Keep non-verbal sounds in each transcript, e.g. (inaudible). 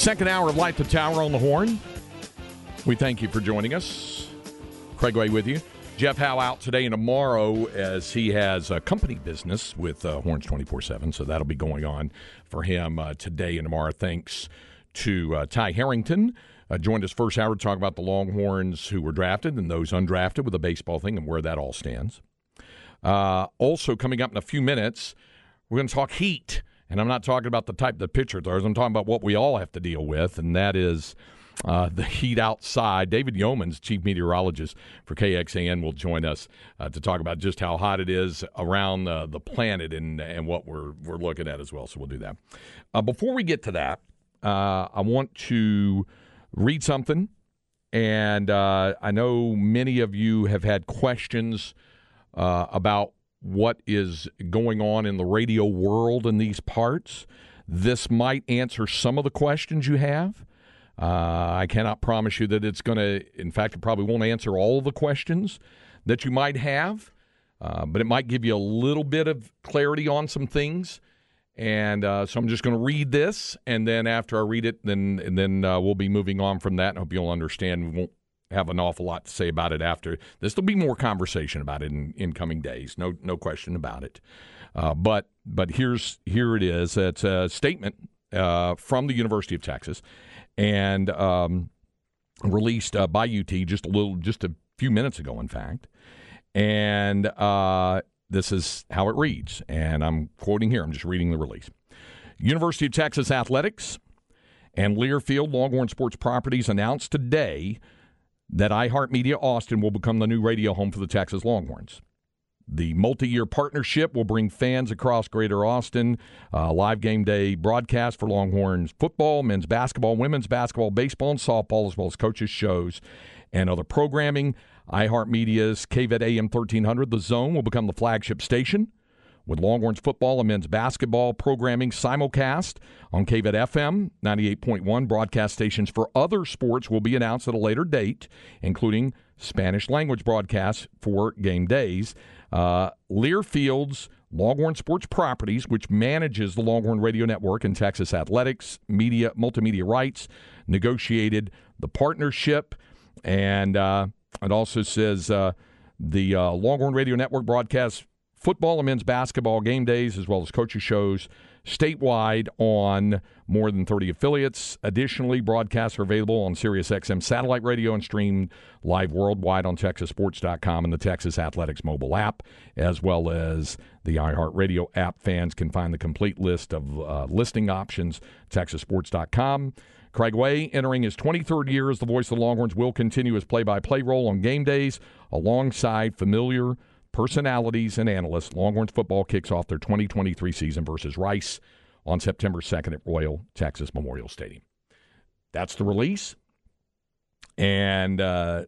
Second hour of Light the Tower on the Horn. We thank you for joining us. Craig Way with you. Jeff Howe out today and tomorrow as he has a company business with uh, Horns 24 7. So that'll be going on for him uh, today and tomorrow. Thanks to uh, Ty Harrington. Uh, joined us first hour to talk about the Longhorns who were drafted and those undrafted with the baseball thing and where that all stands. Uh, also, coming up in a few minutes, we're going to talk heat. And I'm not talking about the type the pitcher throws. I'm talking about what we all have to deal with, and that is uh, the heat outside. David Yeomans, chief meteorologist for KXAN, will join us uh, to talk about just how hot it is around uh, the planet and and what we're we're looking at as well. So we'll do that. Uh, before we get to that, uh, I want to read something, and uh, I know many of you have had questions about what is going on in the radio world in these parts. This might answer some of the questions you have. Uh, I cannot promise you that it's going to, in fact, it probably won't answer all the questions that you might have, uh, but it might give you a little bit of clarity on some things. And uh, so I'm just going to read this, and then after I read it, then and then uh, we'll be moving on from that. I hope you'll understand. We won't have an awful lot to say about it after. This will be more conversation about it in, in coming days. No no question about it. Uh, but but here's here it is. It's a statement uh, from the University of Texas, and um, released uh, by UT just a little just a few minutes ago, in fact. And uh, this is how it reads. And I'm quoting here. I'm just reading the release. University of Texas Athletics and Learfield Longhorn Sports Properties announced today that iHeartMedia Austin will become the new radio home for the Texas Longhorns. The multi year partnership will bring fans across Greater Austin uh, live game day broadcast for Longhorns football, men's basketball, women's basketball, baseball, and softball, as well as coaches' shows and other programming. iHeartMedia's KVET AM 1300, The Zone, will become the flagship station with Longhorns football and men's basketball programming simulcast on KVET FM 98.1. Broadcast stations for other sports will be announced at a later date, including Spanish language broadcasts for game days. Uh, Learfield's Longhorn Sports Properties, which manages the Longhorn Radio Network and Texas Athletics Media Multimedia Rights, negotiated the partnership, and uh, it also says uh, the uh, Longhorn Radio Network broadcasts football and men's basketball game days, as well as coaches shows statewide on more than 30 affiliates. Additionally, broadcasts are available on SiriusXM satellite radio and streamed live worldwide on TexasSports.com and the Texas Athletics mobile app, as well as the iHeartRadio app. Fans can find the complete list of uh, listing options, TexasSports.com. Craig Way, entering his 23rd year as the voice of the Longhorns, will continue his play by play role on game days alongside familiar personalities and analysts, Longhorns football kicks off their 2023 season versus Rice on September 2nd at Royal Texas Memorial Stadium. That's the release. And uh,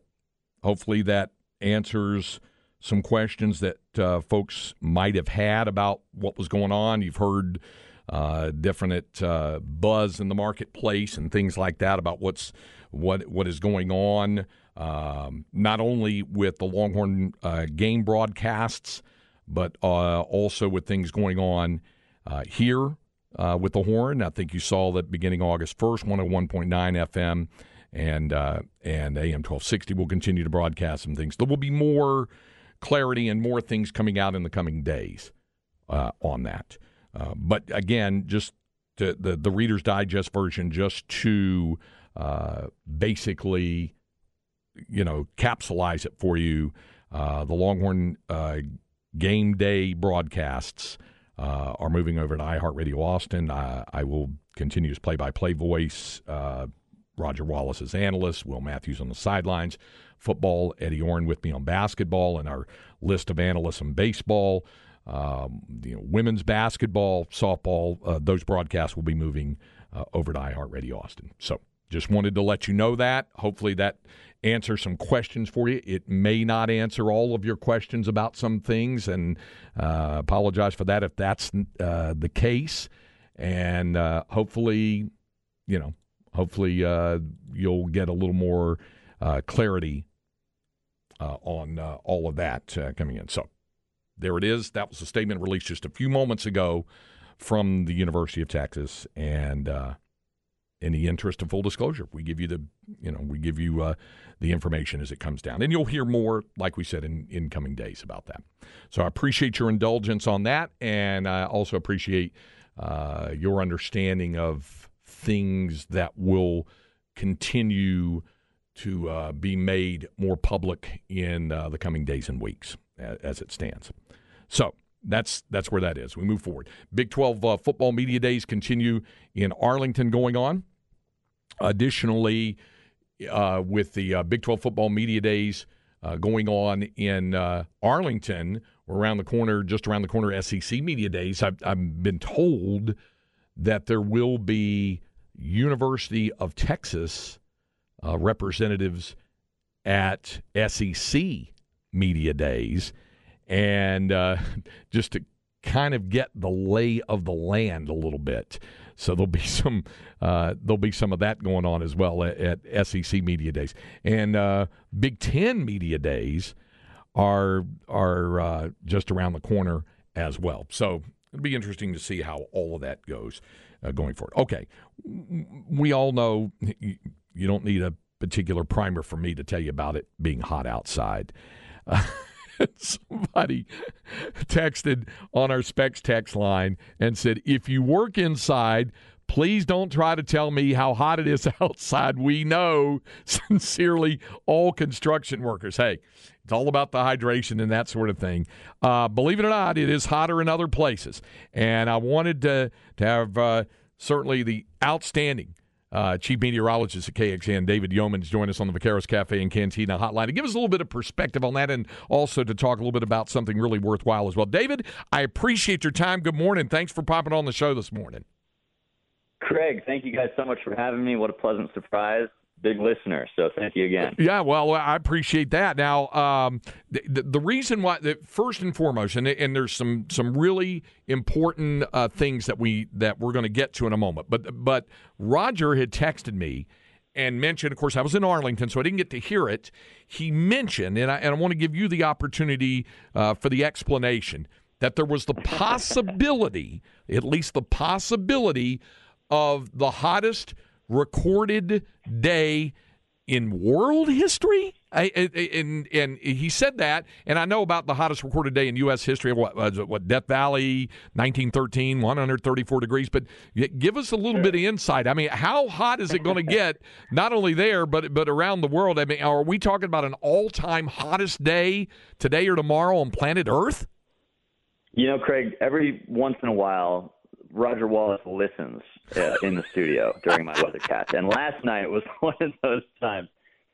hopefully that answers some questions that uh, folks might have had about what was going on. You've heard uh, different uh, buzz in the marketplace and things like that about what's what what is going on um, not only with the Longhorn uh, game broadcasts, but uh, also with things going on uh, here uh, with the Horn. I think you saw that beginning August 1st, 101.9 FM and uh, and AM 1260 will continue to broadcast some things. There will be more clarity and more things coming out in the coming days uh, on that. But again, just to, the the Reader's Digest version, just to basically, you know, capsulize it for you. Uh, the Longhorn uh, game day broadcasts uh, are moving over to iHeartRadio Austin. I will continue as play-by-play voice. Uh, Roger Wallace as analyst, Will Matthews on the sidelines, football, Eddie Oran with me on basketball, and our list of analysts on baseball, um, you know, women's basketball, softball. Uh, those broadcasts will be moving uh, over to iHeartRadio Austin. So just wanted to let you know that. Hopefully that answer some questions for you. It may not answer all of your questions about some things, and uh, apologize for that if that's uh, the case. And uh, hopefully, you know, hopefully uh, you'll get a little more uh, clarity uh, on all of that coming in. So there it is. That was a statement released just a few moments ago from the University of Texas, and in the interest of full disclosure, we give you the you know we give you uh, the information as it comes down, and you'll hear more, like we said, in in coming days about that. So I appreciate your indulgence on that, and I also appreciate uh, your understanding of things that will continue to uh, be made more public in uh, the coming days and weeks as it stands. So that's that's where that is. We move forward. Big 12 uh, football media days continue in Arlington going on. Additionally, uh, with the uh, Big 12 football media days uh, going on in uh, Arlington, around the corner, just around the corner, SEC media days, I've, I've been told that there will be University of Texas uh, representatives at SEC media days. And uh, (laughs) just to kind of get the lay of the land a little bit. So there'll be (laughs) some uh, there'll be some of that going on as well at, at SEC media days and uh, Big Ten media days are are uh, just around the corner as well. So it'll be interesting to see how all of that goes uh, going forward. Okay, we all know (laughs) you don't need a particular primer for me to tell you about it being hot outside. (laughs) (laughs) somebody texted on our specs text line and said, if you work inside, please don't try to tell me how hot it is (laughs) outside. We know, (laughs) sincerely, all construction workers. Hey, it's all about the hydration and that sort of thing. Uh, believe it or not, it is hotter in other places. And I wanted to, to have uh, certainly the outstanding uh, chief meteorologist at KXAN, David Yeomans, join us on the Vaqueros Cafe and Cantina hotline to give us a little bit of perspective on that and also to talk a little bit about something really worthwhile as well. David, I appreciate your time. Good morning. Thanks for popping on the show this morning. Craig, thank you guys so much for having me. What a pleasant surprise big listener. So thank you again. Yeah, well, I appreciate that. Now, um, the, the, reason why, the, first and foremost, and, and there's some some really important uh, things that we that we're going to get to in a moment. But but Roger had texted me and mentioned, of course, I was in Arlington, so I didn't get to hear it. He mentioned, and I, and I want to give you the opportunity uh, for the explanation that there was the possibility, at least the possibility, of the hottest recorded day in world history. I, and and he said that, and I know about the hottest recorded day in U.S. history. What what Death Valley, 1913, 134 degrees. But give us a little bit of insight. I mean, how hot is it going (laughs) to get? Not only there, but but around the world. I mean, are we talking about an all-time hottest day today or tomorrow on planet Earth? You know, Craig. Every once in a while, Roger Wallace listens uh, in the studio during my weathercast, and last night was (laughs) one of those times.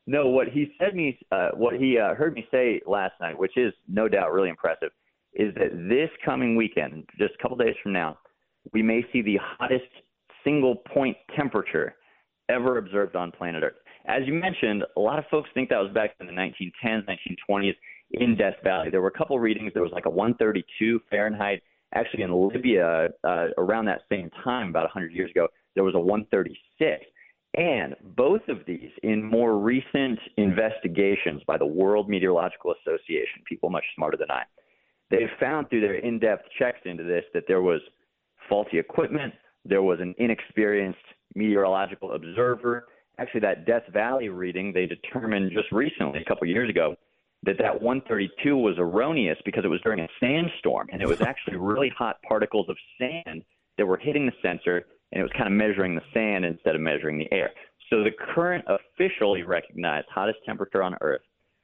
No, what he said me, uh, what he uh, heard me say last night, which is no doubt really impressive, is that this coming weekend, just a couple days from now, we may see the hottest single point temperature ever observed on planet Earth. As you mentioned, a lot of folks think that was back in the 1910s, 1920s in Death Valley. There were a couple readings. There was like a 132 Fahrenheit Actually, in Libya, uh, around that same time, about 100 years ago, there was a 136. And both of these, in more recent investigations by the World Meteorological Association, people much smarter than I, they found through their in depth checks into this that there was faulty equipment, there was an inexperienced meteorological observer, actually that Death Valley reading they determined just recently, a couple years ago, that that 132 was erroneous because it was during a sandstorm and it was actually really hot particles of sand that were hitting the sensor and it was kind of measuring the sand instead of measuring the air. So the current officially recognized hottest temperature on Earth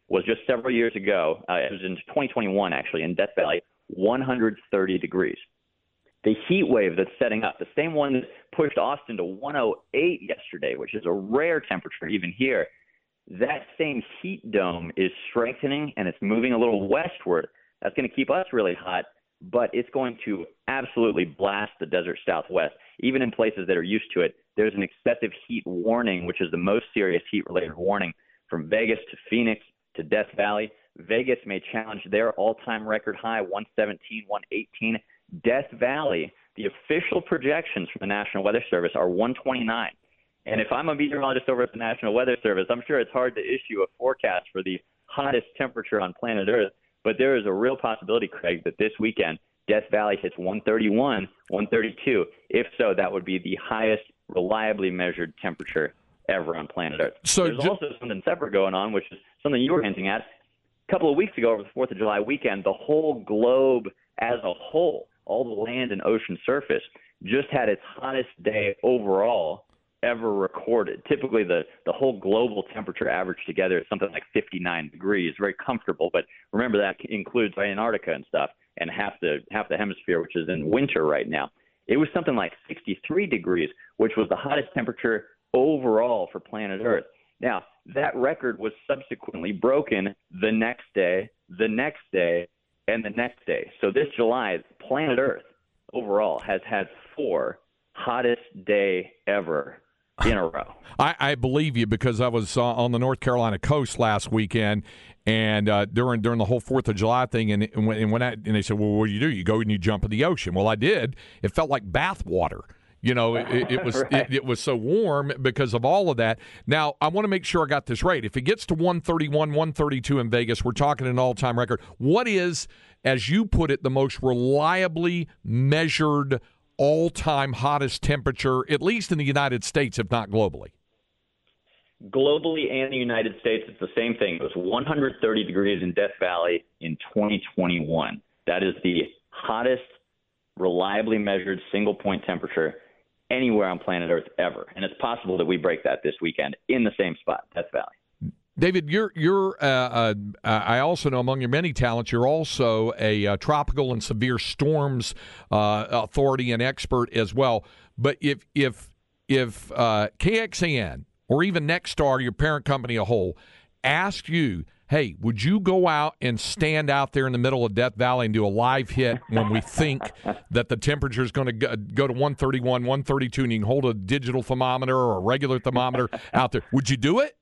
was just several years ago. Uh, it was in 2021 actually in Death Valley, 130 degrees. The heat wave that's setting up, the same one that pushed Austin to 108 yesterday, which is a rare temperature even here that same heat dome is strengthening and it's moving a little westward. That's going to keep us really hot, but it's going to absolutely blast the desert southwest. Even in places that are used to it, there's an excessive heat warning, which is the most serious heat related warning from Vegas to Phoenix to Death Valley. Vegas may challenge their all time record high, 117, 118. Death Valley, the official projections from the National Weather Service are 129. And if I'm a meteorologist over at the National Weather Service, I'm sure it's hard to issue a forecast for the hottest temperature on planet Earth. But there is a real possibility, Craig, that this weekend Death Valley hits 131, 132. If so, that would be the highest reliably measured temperature ever on planet Earth. So there's also something separate going on, which is something you were hinting at. A couple of weeks ago, over the Fourth of July weekend, the whole globe as a whole, all the land and ocean surface, just had its hottest day overall ever recorded. Typically, the, the whole global temperature average together is something like 59 degrees, very comfortable. But remember that includes Antarctica and stuff, and half the half the hemisphere, which is in winter right now. It was something like 63 degrees, which was the hottest temperature overall for planet Earth. Now, that record was subsequently broken the next day, the next day, and the next day. So this July, planet Earth overall has had four hottest day ever in a row. I, I believe you because I was uh, on the North Carolina coast last weekend, and uh, during during the whole Fourth of July thing, and, and when, and when I, and they said, "Well, what do you do? You go and you jump in the ocean." Well, I did. It felt like bath water. You know, it, it was (laughs) right. it, it, was so warm because of all of that. Now, I want to make sure I got this right. If it gets to 131, 132 in Vegas, we're talking an all-time record. What is, as you put it, the most reliably measured all time hottest temperature, at least in the United States, if not globally? Globally and the United States, it's the same thing. It was 130 degrees in Death Valley in 2021. That is the hottest, reliably measured single point temperature anywhere on planet Earth ever. And it's possible that we break that this weekend in the same spot, Death Valley. David, you're you're. Uh, uh, I also know among your many talents, you're also a uh, tropical and severe storms uh, authority and expert as well. But if if if uh, KXAN or even Nexstar, your parent company, a whole, asked you, "Hey, would you go out and stand out there in the middle of Death Valley and do a live hit when we think that the temperature is going to go to 131, 132, and you can hold a digital thermometer or a regular thermometer out there? Would you do it?"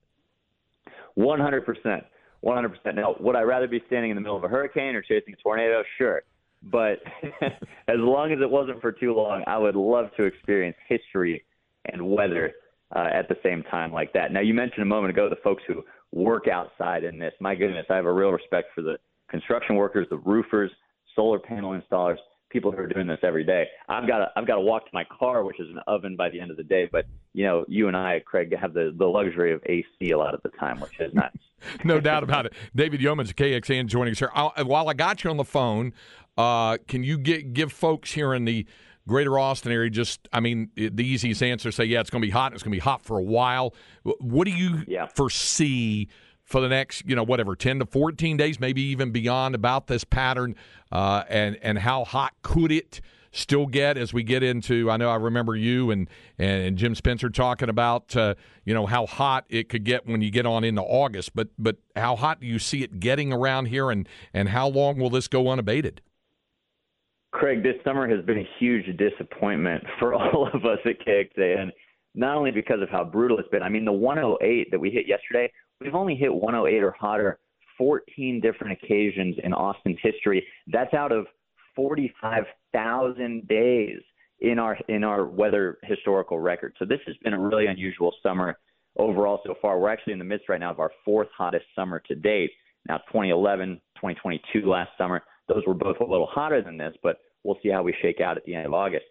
100%. 100%. Now, would I rather be standing in the middle of a hurricane or chasing a tornado? Sure. But (laughs) as long as it wasn't for too long, I would love to experience history and weather uh, at the same time like that. Now, you mentioned a moment ago the folks who work outside in this. My goodness, I have a real respect for the construction workers, the roofers, solar panel installers, people who are doing this every day. I've got to I've got to walk to my car, which is an oven by the end of the day. But you know, you and I, Craig, have the the luxury of AC a lot of the time, which is nice. (laughs) no doubt about it. David Yeomans, KXAN, joining us here. I'll, while I got you on the phone, uh, can you get, give folks here in the greater Austin area just, I mean, the easiest answer say, yeah, it's going to be hot. It's going to be hot for a while. What do you yeah. foresee? For the next, you know, whatever, 10 to 14 days, maybe even beyond about this pattern uh, and, and how hot could it still get as we get into, I know I remember you and, and Jim Spencer talking about, uh, you know, how hot it could get when you get on into August, but, but how hot do you see it getting around here and, and how long will this go unabated? Craig, this summer has been a huge disappointment for (laughs) all of us at KXAN, not only because of how brutal it's been. I mean, the 108 that we hit yesterday We've only hit 108 or hotter 14 different occasions in Austin's history. That's out of 45,000 days in our in our weather historical record. So this has been a really unusual summer overall so far. We're actually in the midst right now of our fourth hottest summer to date. Now 2011, 2022 last summer, those were both a little hotter than this, but we'll see how we shake out at the end of August.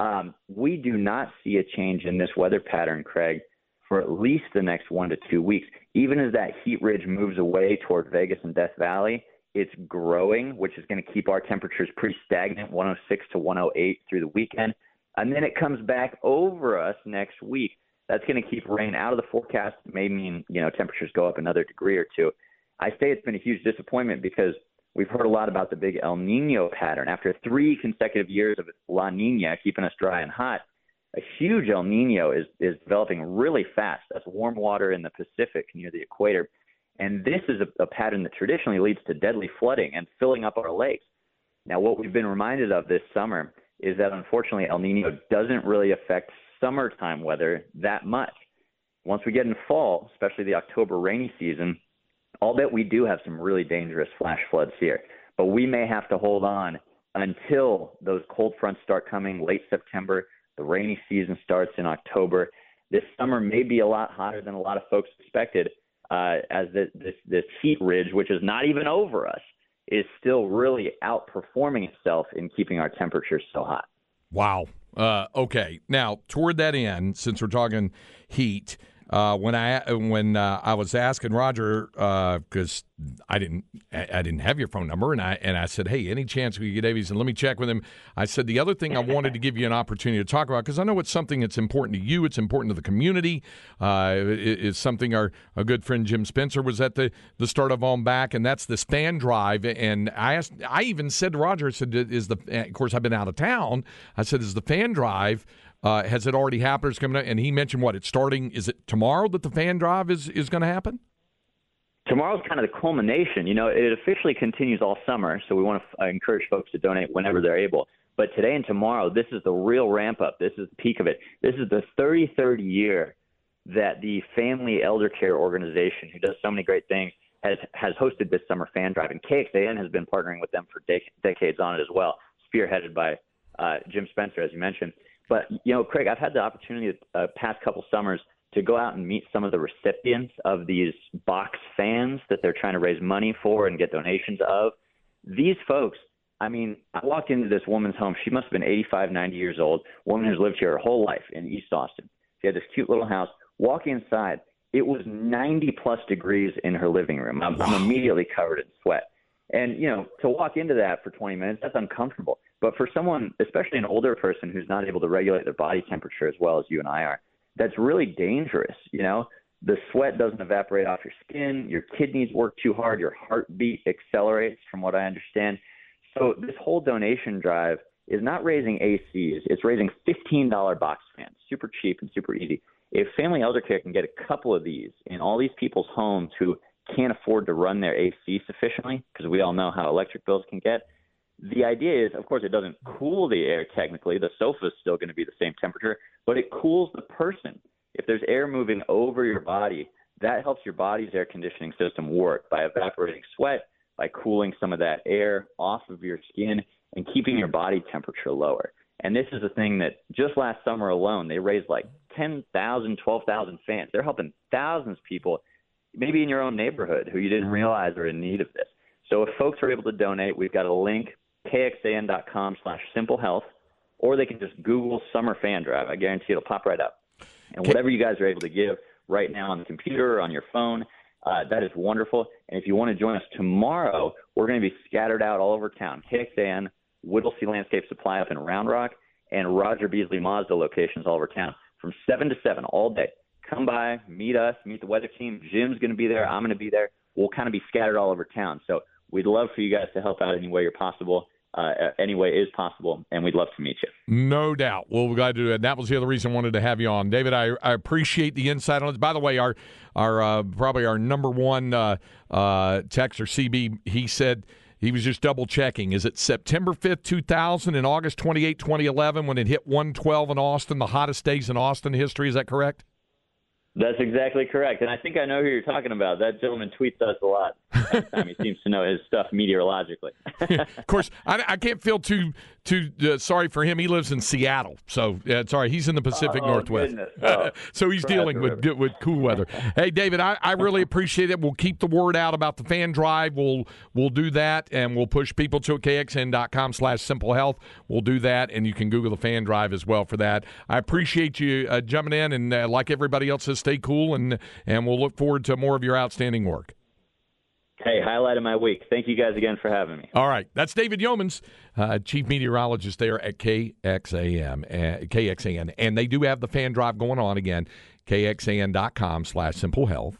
Um, we do not see a change in this weather pattern, Craig, for at least the next one to two weeks. Even as that heat ridge moves away toward Vegas and Death Valley, it's growing, which is going to keep our temperatures pretty stagnant, 106 to 108 through the weekend. And then it comes back over us next week. That's going to keep rain out of the forecast. It May mean you know temperatures go up another degree or two. I say it's been a huge disappointment because we've heard a lot about the big El Nino pattern. After three consecutive years of La Nina keeping us dry and hot, a huge El Nino is is developing really fast. That's warm water in the Pacific near the equator, and this is a, a pattern that traditionally leads to deadly flooding and filling up our lakes. Now, what we've been reminded of this summer is that unfortunately El Nino doesn't really affect summertime weather that much. Once we get in fall, especially the October rainy season, I'll bet we do have some really dangerous flash floods here. But we may have to hold on until those cold fronts start coming late September the rainy season starts in October. This summer may be a lot hotter than a lot of folks expected, uh, as the, this this heat ridge, which is not even over us, is still really outperforming itself in keeping our temperatures so hot. Wow. Uh, okay. Now, toward that end, since we're talking heat, uh, when I when uh, I was asking Roger because uh, I didn't I didn't have your phone number and I and I said hey any chance we could get Davies and let me check with him? I said the other thing I wanted to give you an opportunity to talk about because I know it's something that's important to you it's important to the community uh, it, it's something our a good friend Jim Spencer was at the the start of on back and that's this fan drive and I asked I even said to Roger I said is the of course I've been out of town. I said is the fan drive uh, has it already happened? It's coming up, and he mentioned what it's starting. Is it tomorrow that the fan drive is is going to happen? Tomorrow's kind of the culmination. You know, it officially continues all summer, so we want to f- encourage folks to donate whenever they're able. But today and tomorrow, this is the real ramp up. This is the peak of it. This is the 33rd year that the Family Elder Care Organization, who does so many great things, has has hosted this summer fan drive, and KXAN has been partnering with them for de- decades on it as well, spearheaded by uh, Jim Spencer, as you mentioned. But you know, Craig, I've had the opportunity the uh, past couple summers to go out and meet some of the recipients of these box fans that they're trying to raise money for and get donations of. These folks, I mean, I walked into this woman's home. She must have been 85, 90 years old. Woman who's lived here her whole life in East Austin. She had this cute little house. Walk inside. It was 90 plus degrees in her living room. I'm, I'm immediately covered in sweat. And, you know, to walk into that for 20 minutes, that's uncomfortable. But for someone, especially an older person who's not able to regulate their body temperature as well as you and I are, that's really dangerous. You know, the sweat doesn't evaporate off your skin, your kidneys work too hard, your heartbeat accelerates, from what I understand. So this whole donation drive is not raising ACs; it's raising $15 box fans, super cheap and super easy. If Family Elder Care can get a couple of these in all these people's homes who can't afford to run their AC sufficiently, because we all know how electric bills can get the idea is, of course, it doesn't cool the air technically. The sofa is still going to be the same temperature, but it cools the person. If there's air moving over your body, that helps your body's air conditioning system work by evaporating sweat, by cooling some of that air off of your skin, and keeping your body temperature lower. And this is a thing that just last summer alone, they raised like 10,000, 12,000 fans. They're helping thousands of people, maybe in your own neighborhood, who you didn't realize are in need of this. So if folks are able to donate, we've got a link kxan.com slash simple health, or they can just Google summer fan drive. I guarantee it'll pop right up. And whatever you guys are able to give right now on the computer or on your phone, uh, that is wonderful. And if you want to join us tomorrow, we're going to be scattered out all over town. KXAN, Whittlesey Landscape Supply up in Round Rock, and Roger Beasley Mazda locations all over town from 7 to 7 all day. Come by, meet us, meet the weather team. Jim's going to be there. I'm going to be there. We'll kind of be scattered all over town. So We'd love for you guys to help out any way you're possible. Uh, any way is possible, and we'd love to meet you. No doubt. Well, we're glad to do that. That was the other reason I wanted to have you on, David. I, I appreciate the insight on this. By the way, our our uh, probably our number one uh, uh, text or CB, he said he was just double checking. Is it September 5th, 2000 and August 28, 2011 when it hit 112 in Austin, the hottest days in Austin history? Is that correct? That's exactly correct. And I think I know who you're talking about. That gentleman tweets us a lot. he (laughs) seems to know his stuff meteorologically. (laughs) of course, I, I, can't feel too too uh, sorry for him. He lives in Seattle, so uh, sorry, he's in the Pacific oh, Northwest, (laughs) oh, so he's dealing with with cool weather. hey, David, I, I really appreciate it. We'll keep the word out about the fan drive. We'll we'll do that, and we'll push people to kxn.com slash simple health. We'll do that, and you can Google the fan drive as well for that. I appreciate you uh, jumping in, and uh, like everybody else says, stay cool, and and we'll look forward to more of your outstanding work. Hey, highlight of my week. Thank you guys again for having me. All right. That's David Yeomans, uh, chief meteorologist there at KXAM, uh, KXAN. And they do have the fan drive going on again, kxan.com slash simple health.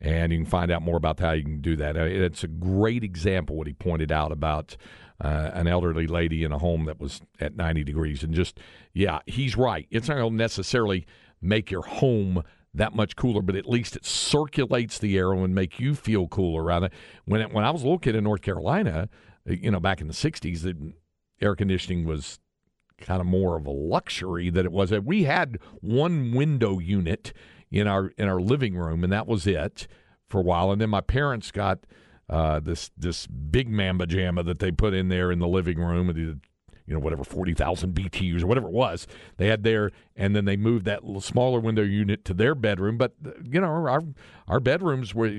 And you can find out more about how you can do that. Uh, it's a great example what he pointed out about uh, an elderly lady in a home that was at 90 degrees. And just, yeah, he's right. It's not going to necessarily make your home – that much cooler, but at least it circulates the air and make you feel cooler it. When it, when I was a little kid in North Carolina, you know, back in the '60s, the air conditioning was kind of more of a luxury that it was. We had one window unit in our in our living room, and that was it for a while. And then my parents got uh, this this big mamba jamma that they put in there in the living room you know, whatever, 40,000 BTUs or whatever it was they had there. And then they moved that smaller window unit to their bedroom. But, you know, our, our bedrooms were,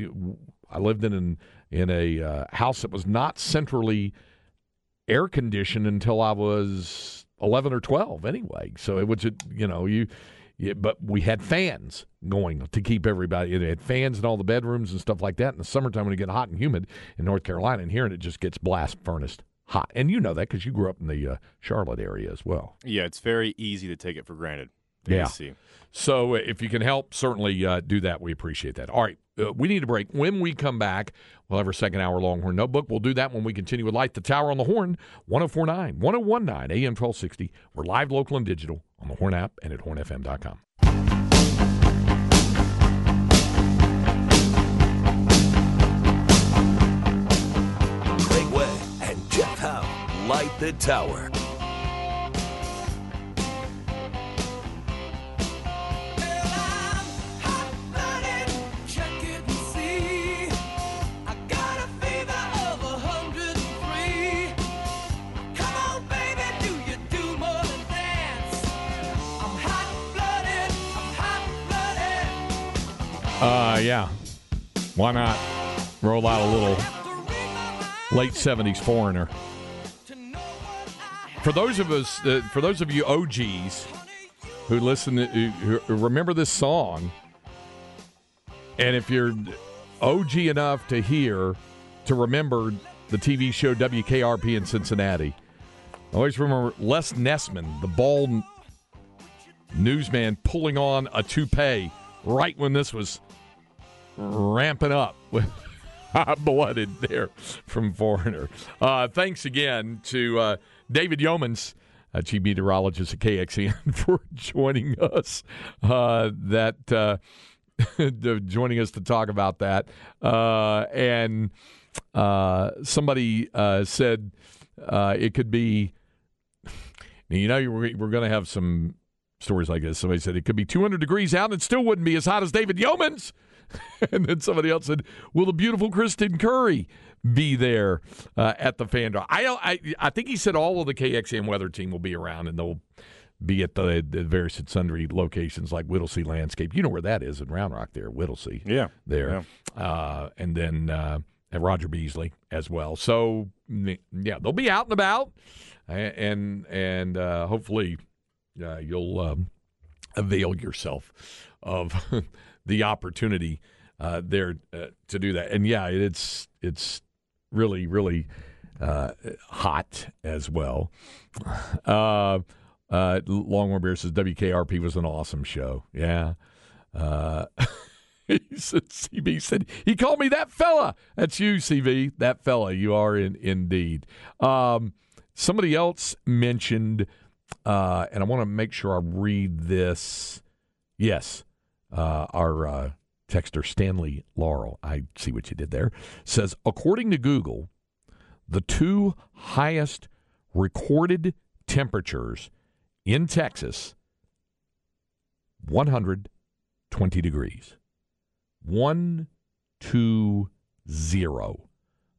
I lived in an, in a uh, house that was not centrally air conditioned until I was 11 or 12 anyway. So it was, you know, you, yeah, but we had fans going to keep everybody. It had fans in all the bedrooms and stuff like that. In the summertime, when it get hot and humid in North Carolina, and here, and it just gets blast furnace hot. And you know that because you grew up in the uh, Charlotte area as well. Yeah, it's very easy to take it for granted. Yeah. So uh, if you can help, certainly uh, do that. We appreciate that. All right. Uh, we need a break. When we come back, we'll have our second hour Longhorn Notebook. We'll do that when we continue with Light the Tower on the Horn, 1049, 1019, AM 1260. We're live, local, and digital on the Horn app and at hornfm.com. Light the Tower. Uh, yeah. Why not roll out a little late 70s foreigner? For those of us, uh, for those of you OGs who listen, to, who remember this song, and if you're OG enough to hear, to remember the TV show WKRP in Cincinnati, I always remember Les Nessman, the bald newsman, pulling on a toupee right when this was ramping up with (laughs) hot blooded there from Foreigner. Uh, thanks again to. Uh, David Yeomans, chief meteorologist at KXAN, (laughs) for joining us. Uh, that uh, (laughs) joining us to talk about that, uh, and uh, somebody uh, said it could be. (laughs) You know, we're, we're going to have some stories like this. Somebody said it could be 200 degrees out and it still wouldn't be as hot as David Yeomans. and then somebody else said, "Will the beautiful Kristen Curry be there uh, at the fan draw?" I, I I think he said all of the KXAN weather team will be around, and they'll be at the, the various and sundry locations like Whittlesey Landscape. You know where that is in Round Rock, there, Whittlesey. Yeah, there, yeah. Uh, and then uh, at Roger Beasley as well. So yeah, they'll be out and about, and and uh, hopefully uh, you'll um, avail yourself of (laughs) the opportunity uh, there uh, to do that. And yeah, it's it's really really uh, hot as well. Uh, uh, Longhorn Bear says WKRP was an awesome show. Yeah. Uh, (laughs) he said, CB said he called me that fella. That's you, CB. That fella. You are in indeed. Um, somebody else mentioned, uh, and I want to make sure I read this. Yes, uh, our uh, texter Stanley Laurel, I see what you did there, says according to Google, the two highest recorded temperatures in Texas 120 degrees. 120 zero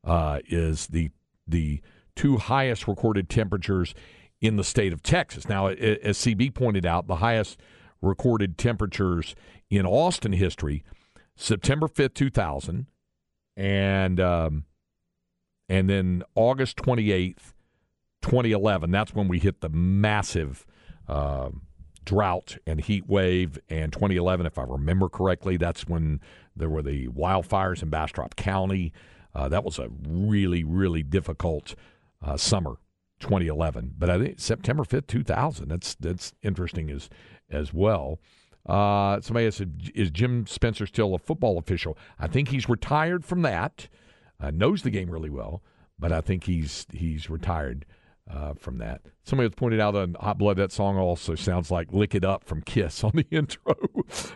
uh, is the the two highest recorded temperatures in the state of Texas. Now, as CB pointed out, the highest recorded temperatures in Austin history, September 5th, 2000, and um, and then August 28th, 2011. That's when we hit the massive uh, drought and heat wave. And 2011, if I remember correctly, that's when there were the wildfires in Bastrop County. Uh, that was a really, really difficult uh, summer, 2011. But I think September 5th, 2000. That's that's interesting as as well. Uh, somebody said, "Is Jim Spencer still a football official?" I think he's retired from that. Uh, knows the game really well, but I think he's he's retired uh, from that. Somebody has pointed out on Hot Blood that song also sounds like "Lick It Up" from Kiss (laughs) on the intro,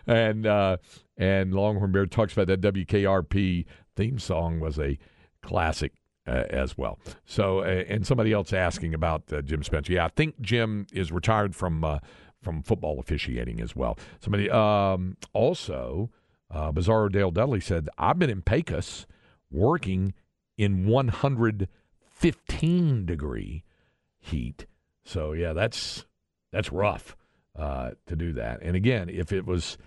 and uh, and Longhorn Bear talks about that WKRP theme song was a classic uh, as well. So, uh, and somebody else asking about uh, Jim Spencer. Yeah, I think Jim is retired from uh, from football officiating as well. Somebody um, also, uh, Bizarro Dale Dudley said, I've been in Pecos working in 115 degree heat. So yeah, that's that's rough uh, to do that. And again, if it was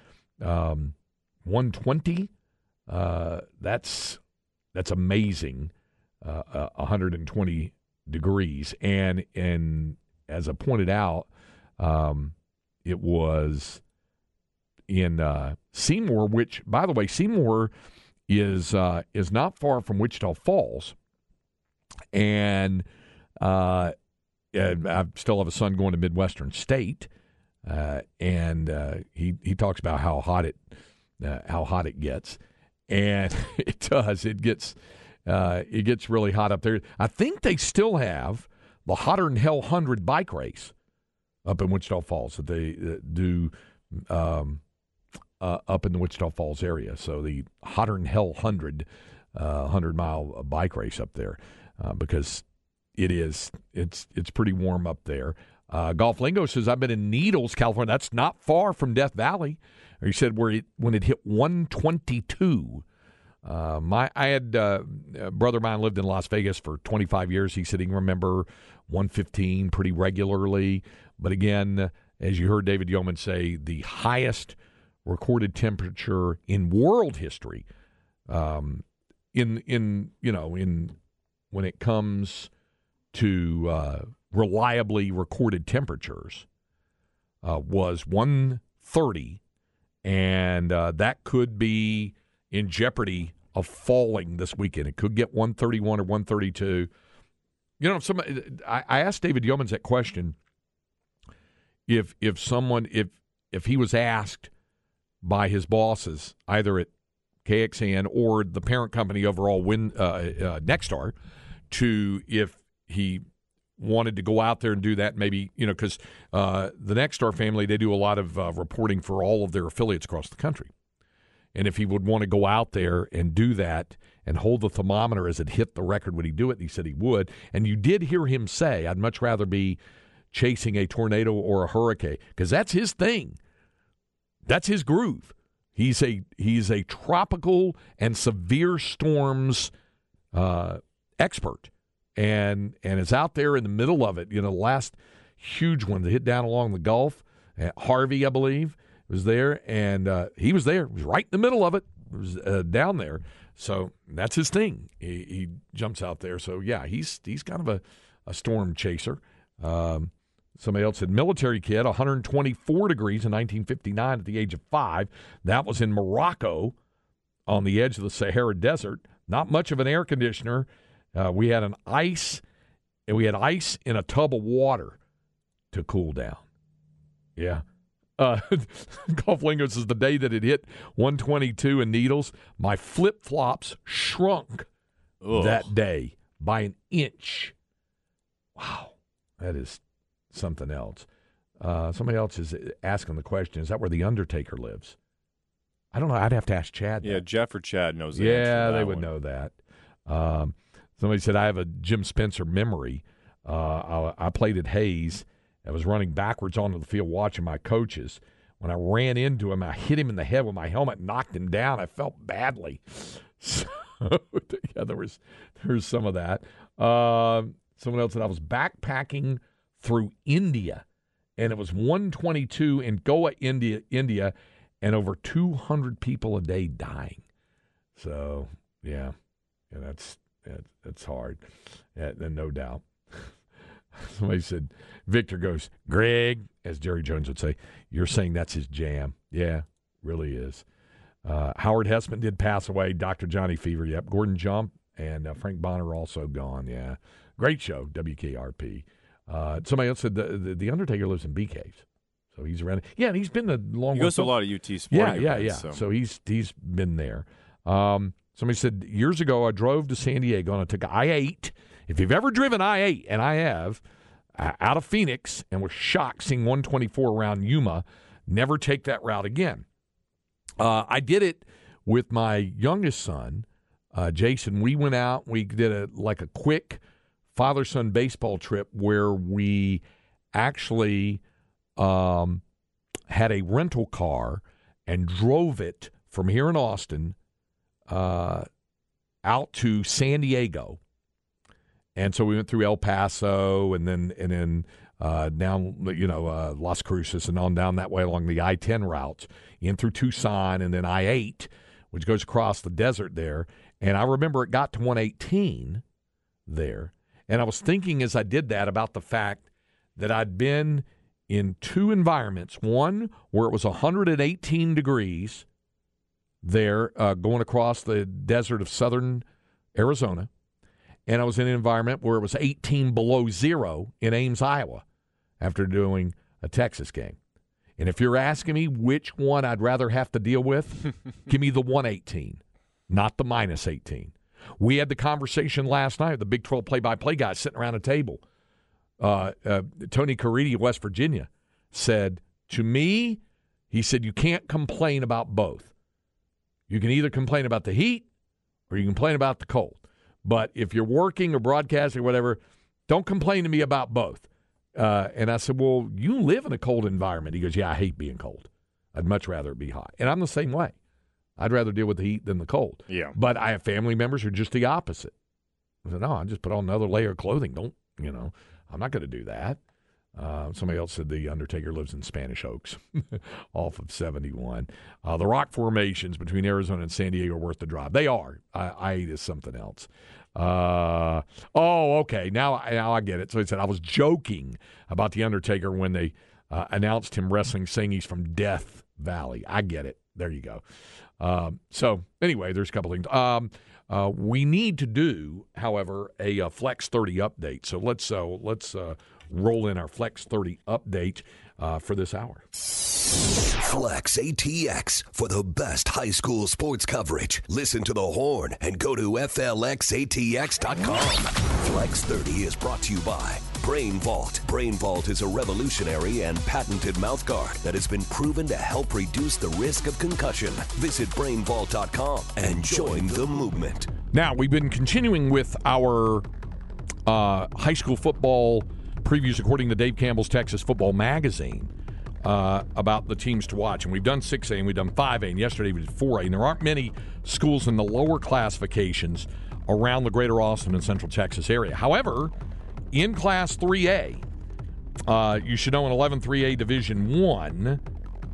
um, 120, uh, that's that's amazing. Uh, 120 uh, degrees, and and as I pointed out, um, it was in uh, Seymour, which, by the way, Seymour is uh, is not far from Wichita Falls, and uh, I still have a son going to Midwestern State, uh, and uh, he he talks about how hot it uh, how hot it gets, and (laughs) it does. It gets it gets really hot up there. I think they still have the Hotter Than Hell Hundred bike race up in Wichita Falls that they do um, uh, up in the Wichita Falls area. So the Hotter Than Hell 100, uh, 100 mile bike race up there uh, because it is it's it's pretty warm up there. Uh, Golf Lingo says I've been in Needles, California. That's not far from Death Valley. Or he said where it, when it hit 122. Uh, my I had uh, a brother of mine lived in Las Vegas for 25 years. He said he can remember 115 pretty regularly. But again, as you heard David Yeoman say, the highest recorded temperature in world history, um, in in you know in when it comes to uh, reliably recorded temperatures, uh, was 130, and uh, that could be in jeopardy of falling this weekend. It could get 131 or 132. You know, some I, I asked David Yeomans that question if if someone if if he was asked by his bosses either at KXAN or the parent company overall Win uh, uh, Nexstar to if he wanted to go out there and do that maybe you know because uh, the Nexstar family they do a lot of uh, reporting for all of their affiliates across the country. And if he would want to go out there and do that and hold the thermometer as it hit the record would he do it? And he said he would. And you did hear him say I'd much rather be chasing a tornado or a hurricane because that's his thing. That's his groove. He's a he's a tropical and severe storms uh, expert, and and is out there in the middle of it. You know, the last huge one that hit down along the Gulf, uh, Harvey, I believe, was there, and uh, he was there. He was right in the middle of it. it was uh, down there. So that's his thing. He, he, jumps out there. So yeah, he's he's kind of a, a storm chaser. Um, Somebody else said military kid, 124 degrees in 1959 at the age of five. That was in Morocco on the edge of the Sahara Desert. Not much of an air conditioner. Uh, we had an ice, and we had ice in a tub of water to cool down. Yeah. Uh, (laughs) Golf Lingo says the day that it hit 122 in Needles, my flip flops shrunk Ugh. that day by an inch. Wow, that is something else. Uh, somebody else is asking the question: Is that where the Undertaker lives? I don't know. I'd have to ask Chad. Yeah, Jeff or Chad knows. The yeah, they would one. know that. Um, somebody said I have a Jim Spencer memory. Uh, I, I, played at Hays. I was running backwards onto the field watching my coaches. When I ran into him, I hit him in the head with my helmet, knocked him down. I felt badly. (laughs) So, yeah, there was there was some of that. Uh, someone else said I was backpacking through India, and it was 122 in Goa, India, India, and over 200 people a day dying. So yeah, yeah, that's that's, that's hard, yeah, no doubt. (laughs) Somebody said, Victor goes, Greg, as Jerry Jones would say, you're saying that's his jam. Yeah, really is. Uh, Howard Hesseman did pass away. Dr. Johnny Fever, yep. Gordon Jump and uh, Frank Bonner also gone. Yeah, great show. WKRP. Uh, somebody else said the, the, the Undertaker lives in Bee Caves, so he's around. Yeah, and he's been a long. He goes to a lot of UT sporting Yeah, yeah, events, yeah. So. So. he's he's been there. Um, somebody said years ago I drove to San Diego and I took I eight. If you've ever driven I eight, and I have, uh, out of Phoenix, and was shocked seeing 124 around Yuma, never take that route again. Uh, I did it with my youngest son, uh, Jason. We went out. We did a like a quick father son baseball trip where we actually um, had a rental car and drove it from here in Austin uh, out to San Diego. And so we went through El Paso and then and then uh, down you know uh, Las Cruces and on down that way along the I ten route in through Tucson and then I eight, which goes across the desert there. And I remember it got to one eighteen there, and I was thinking as I did that about the fact that I'd been in two environments. One where it was 118 degrees there, uh, going across the desert of southern Arizona and I was in an environment where it was 18 below zero in Ames, Iowa, after doing a Texas game. And if you're asking me which one I'd rather have to deal with, (laughs) give me the 118, not the minus 18. We had the conversation last night. The Big 12 play-by-play guys sitting around a table. Uh, uh, Tony Caridi of West Virginia said to me, he said, you can't complain about both. You can either complain about the heat or you can complain about the cold. But if you're working or broadcasting or whatever, don't complain to me about both. Uh, and I said, Well, you live in a cold environment. He goes, Yeah, I hate being cold. I'd much rather it be hot. And I'm the same way. I'd rather deal with the heat than the cold. Yeah. But I have family members who are just the opposite. I said, No, I just put on another layer of clothing. Don't, you know, I'm not going to do that. Uh, somebody else said the Undertaker lives in Spanish Oaks (laughs) off of 71. Uh, the rock formations between Arizona and San Diego are worth the drive. They are. I, I is something else. Uh, oh, okay. Now, now I get it. So he said, I was joking about the Undertaker when they uh, announced him wrestling, saying he's from Death Valley. I get it. There you go. Um, so anyway, there's a couple things. Um, uh, we need to do, however, a, uh Flex 30 update. So let's uh, let's uh, roll in our Flex 30 update uh, for this hour. Flex ATX for the best high school sports coverage. Listen to the horn and go to FLXATX.com. Flex 30 is brought to you by Brain Vault. Brain Vault is a revolutionary and patented mouthguard that has been proven to help reduce the risk of concussion. Visit brainvault.com and join the movement. Now, we've been continuing with our uh, high school football previews according to Dave Campbell's Texas Football Magazine uh, about the teams to watch. And we've done 6A and we've done 5A, and yesterday we did 4A. And there aren't many schools in the lower classifications around the greater Austin and central Texas area. However, in Class 3A, uh, you should know in 11 3A Division 1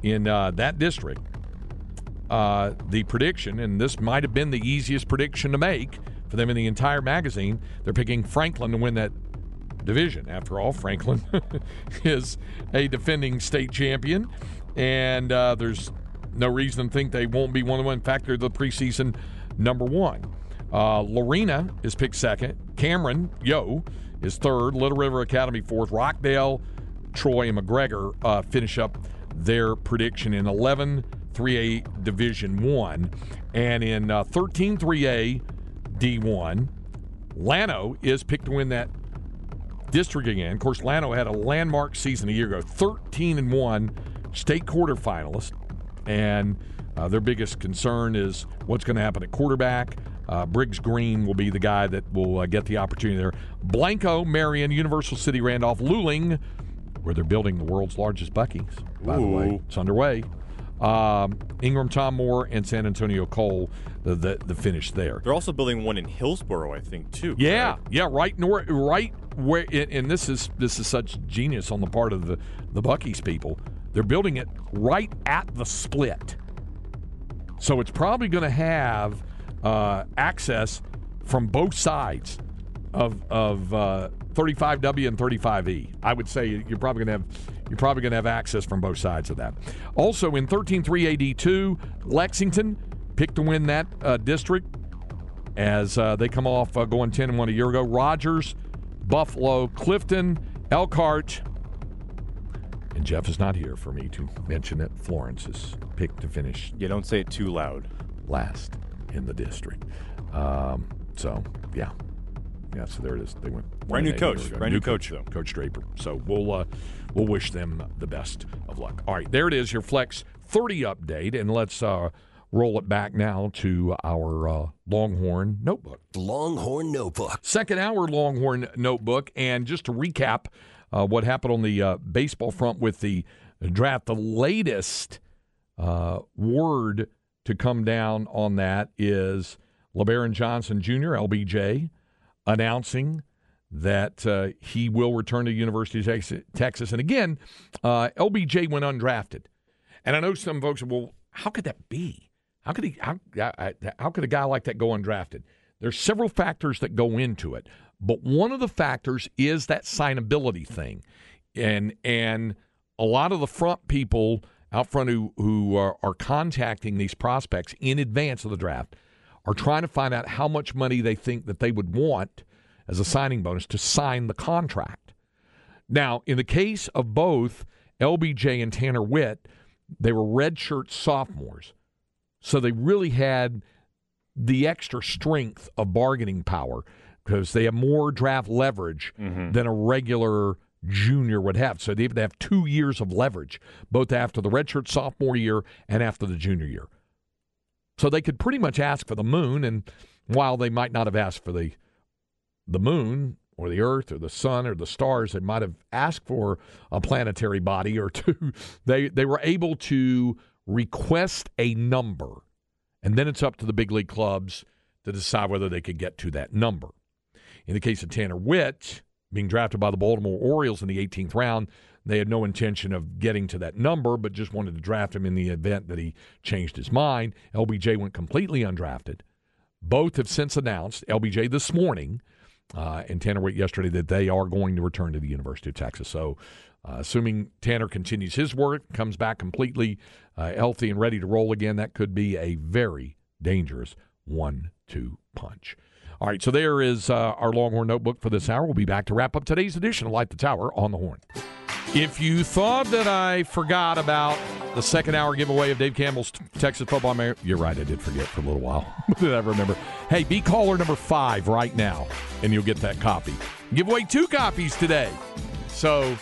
in uh, that district, uh, the prediction, and this might have been the easiest prediction to make for them in the entire magazine, they're picking Franklin to win that division. After all, Franklin (laughs) is a defending state champion, and uh, there's no reason to think they won't be one of them. In fact, they're the preseason number one. Uh, Lorena is picked second. Cameron, Yoe, is third. Little River Academy fourth. Rockdale, Troy, and McGregor uh, finish up their prediction in 11 3A Division 1. And in uh, 13 3A D1, Llano is picked to win that district again. Of course, Llano had a landmark season a year ago 13 and 1 state quarterfinalist. And uh, their biggest concern is what's going to happen at quarterback. Uh, Briggs Green will be the guy that will uh, get the opportunity there. Blanco, Marion, Universal City, Randolph, Luling, where they're building the world's largest Buc-ee's. By the way, it's underway. Um, Ingram Tom Moore and San Antonio Cole, the, the the finish there. They're also building one in Hillsboro, I think, too. Yeah, correct? yeah, right north, right where, and this is this is such genius on the part of the the Buc-ee's people. They're building it right at the split, so it's probably going to have uh, access from both sides of of uh, 35W and 35E. I would say you're probably going to have you're probably going to have access from both sides of that. Also in 13-3 AD2, Lexington picked to win that uh, district as uh, they come off uh, going 10 and 1 a year ago. Rogers, Buffalo, Clifton, Elkhart, and Jeff is not here for me to mention it. Florence is picked to finish Yeah, don't say it too loud. last in the district. Um, so yeah, yeah. So there it is. They went Brand new coach. Brand new coach, though. Coach Draper. So we'll uh, we'll wish them the best of luck. All right, there it is. Your Flex 30 update, and let's uh, roll it back now to our uh, Longhorn notebook. Longhorn Notebook. Second hour Longhorn notebook, and just to recap uh, what happened on the uh, baseball front with the draft, the latest uh, word to come down on that is Lebarron Johnson Jr., LBJ, announcing that uh, he will return to University of Texas. And again, uh, LBJ went undrafted. And I know some folks, well, how could that be? How could he? How, how could a guy like that go undrafted? There's several factors that go into it, but one of the factors is that signability thing, and and a lot of the front people out front who who are, are contacting these prospects in advance of the draft are trying to find out how much money they think that they would want as a signing bonus to sign the contract. Now, in the case of both LBJ and Tanner Witt, they were redshirt sophomores. So they really had the extra strength of bargaining power because they have more draft leverage mm-hmm. than a regular junior would have. So they would have two years of leverage, both after the redshirt sophomore year and after the junior year. So they could pretty much ask for the moon, and while they might not have asked for the the moon or the earth or the sun or the stars, they might have asked for a planetary body or two. (laughs) They they were able to request a number, and then it's up to the big league clubs to decide whether they could get to that number. In the case of Tanner Witt, being drafted by the Baltimore Orioles in the 18th round, they had no intention of getting to that number, but just wanted to draft him in the event that he changed his mind. LBJ went completely undrafted. Both have since announced, LBJ this morning uh, and Tanner Witt yesterday, that they are going to return to the University of Texas. So, uh, assuming Tanner continues his work, comes back completely uh, healthy and ready to roll again, that could be a very dangerous one two punch. All right, so there is uh, our Longhorn Notebook for this hour. We'll be back to wrap up today's edition of Light the Tower on the Horn. If you thought that I forgot about the second hour giveaway of Dave Campbell's Texas Football Mayor, you're right, I did forget for a little while. (laughs) did I remember? Hey, be caller number five right now, and you'll get that copy. Give away two copies today. So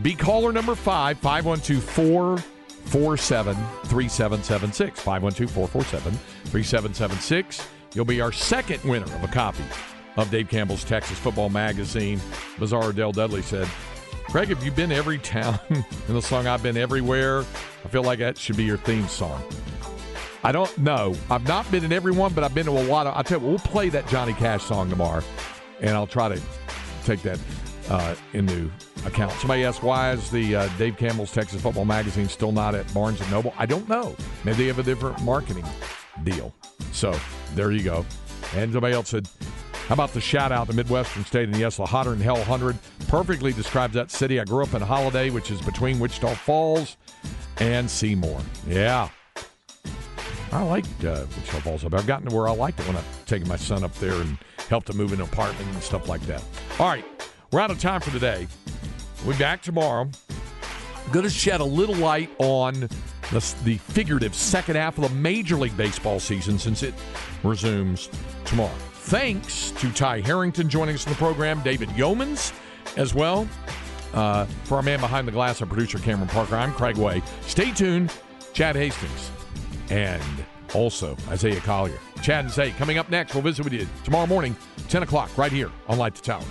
be caller number five, 512 447 3776. 512 447 3776. You'll be our second winner of a copy of Dave Campbell's Texas Football Magazine. Bizarre Dell Dudley said, Craig, have you been every town (laughs) in the song I've been everywhere? I feel like that should be your theme song. I don't know. I've not been in every one, but I've been to a lot of. I'll tell you, we'll play that Johnny Cash song tomorrow, and I'll try to take that uh, into account. Somebody asked, why is the uh, Dave Campbell's Texas Football Magazine still not at Barnes and Noble? I don't know. Maybe they have a different marketing deal. So there you go. And somebody else said, how about the shout out to Midwestern State and yes, the Hotter than Hell 100 perfectly describes that city. I grew up in Holliday, which is between Wichita Falls and Seymour. Yeah. I liked uh, Wichita Falls. I've gotten to where I liked it when I've taken my son up there and helped him move in an apartment and stuff like that. All right, we're out of time for today. We'll be back tomorrow. Going to shed a little light on the, the figurative second half of the Major League Baseball season since it resumes tomorrow. Thanks to Ty Harrington joining us in the program, David Yeomans as well. Uh, for our man behind the glass, our producer Cameron Parker, I'm Craig Way. Stay tuned, Chad Hastings, and also Isaiah Collier. Chad and Zay coming up next. We'll visit with you tomorrow morning, 10 o'clock, right here on Light the Tower.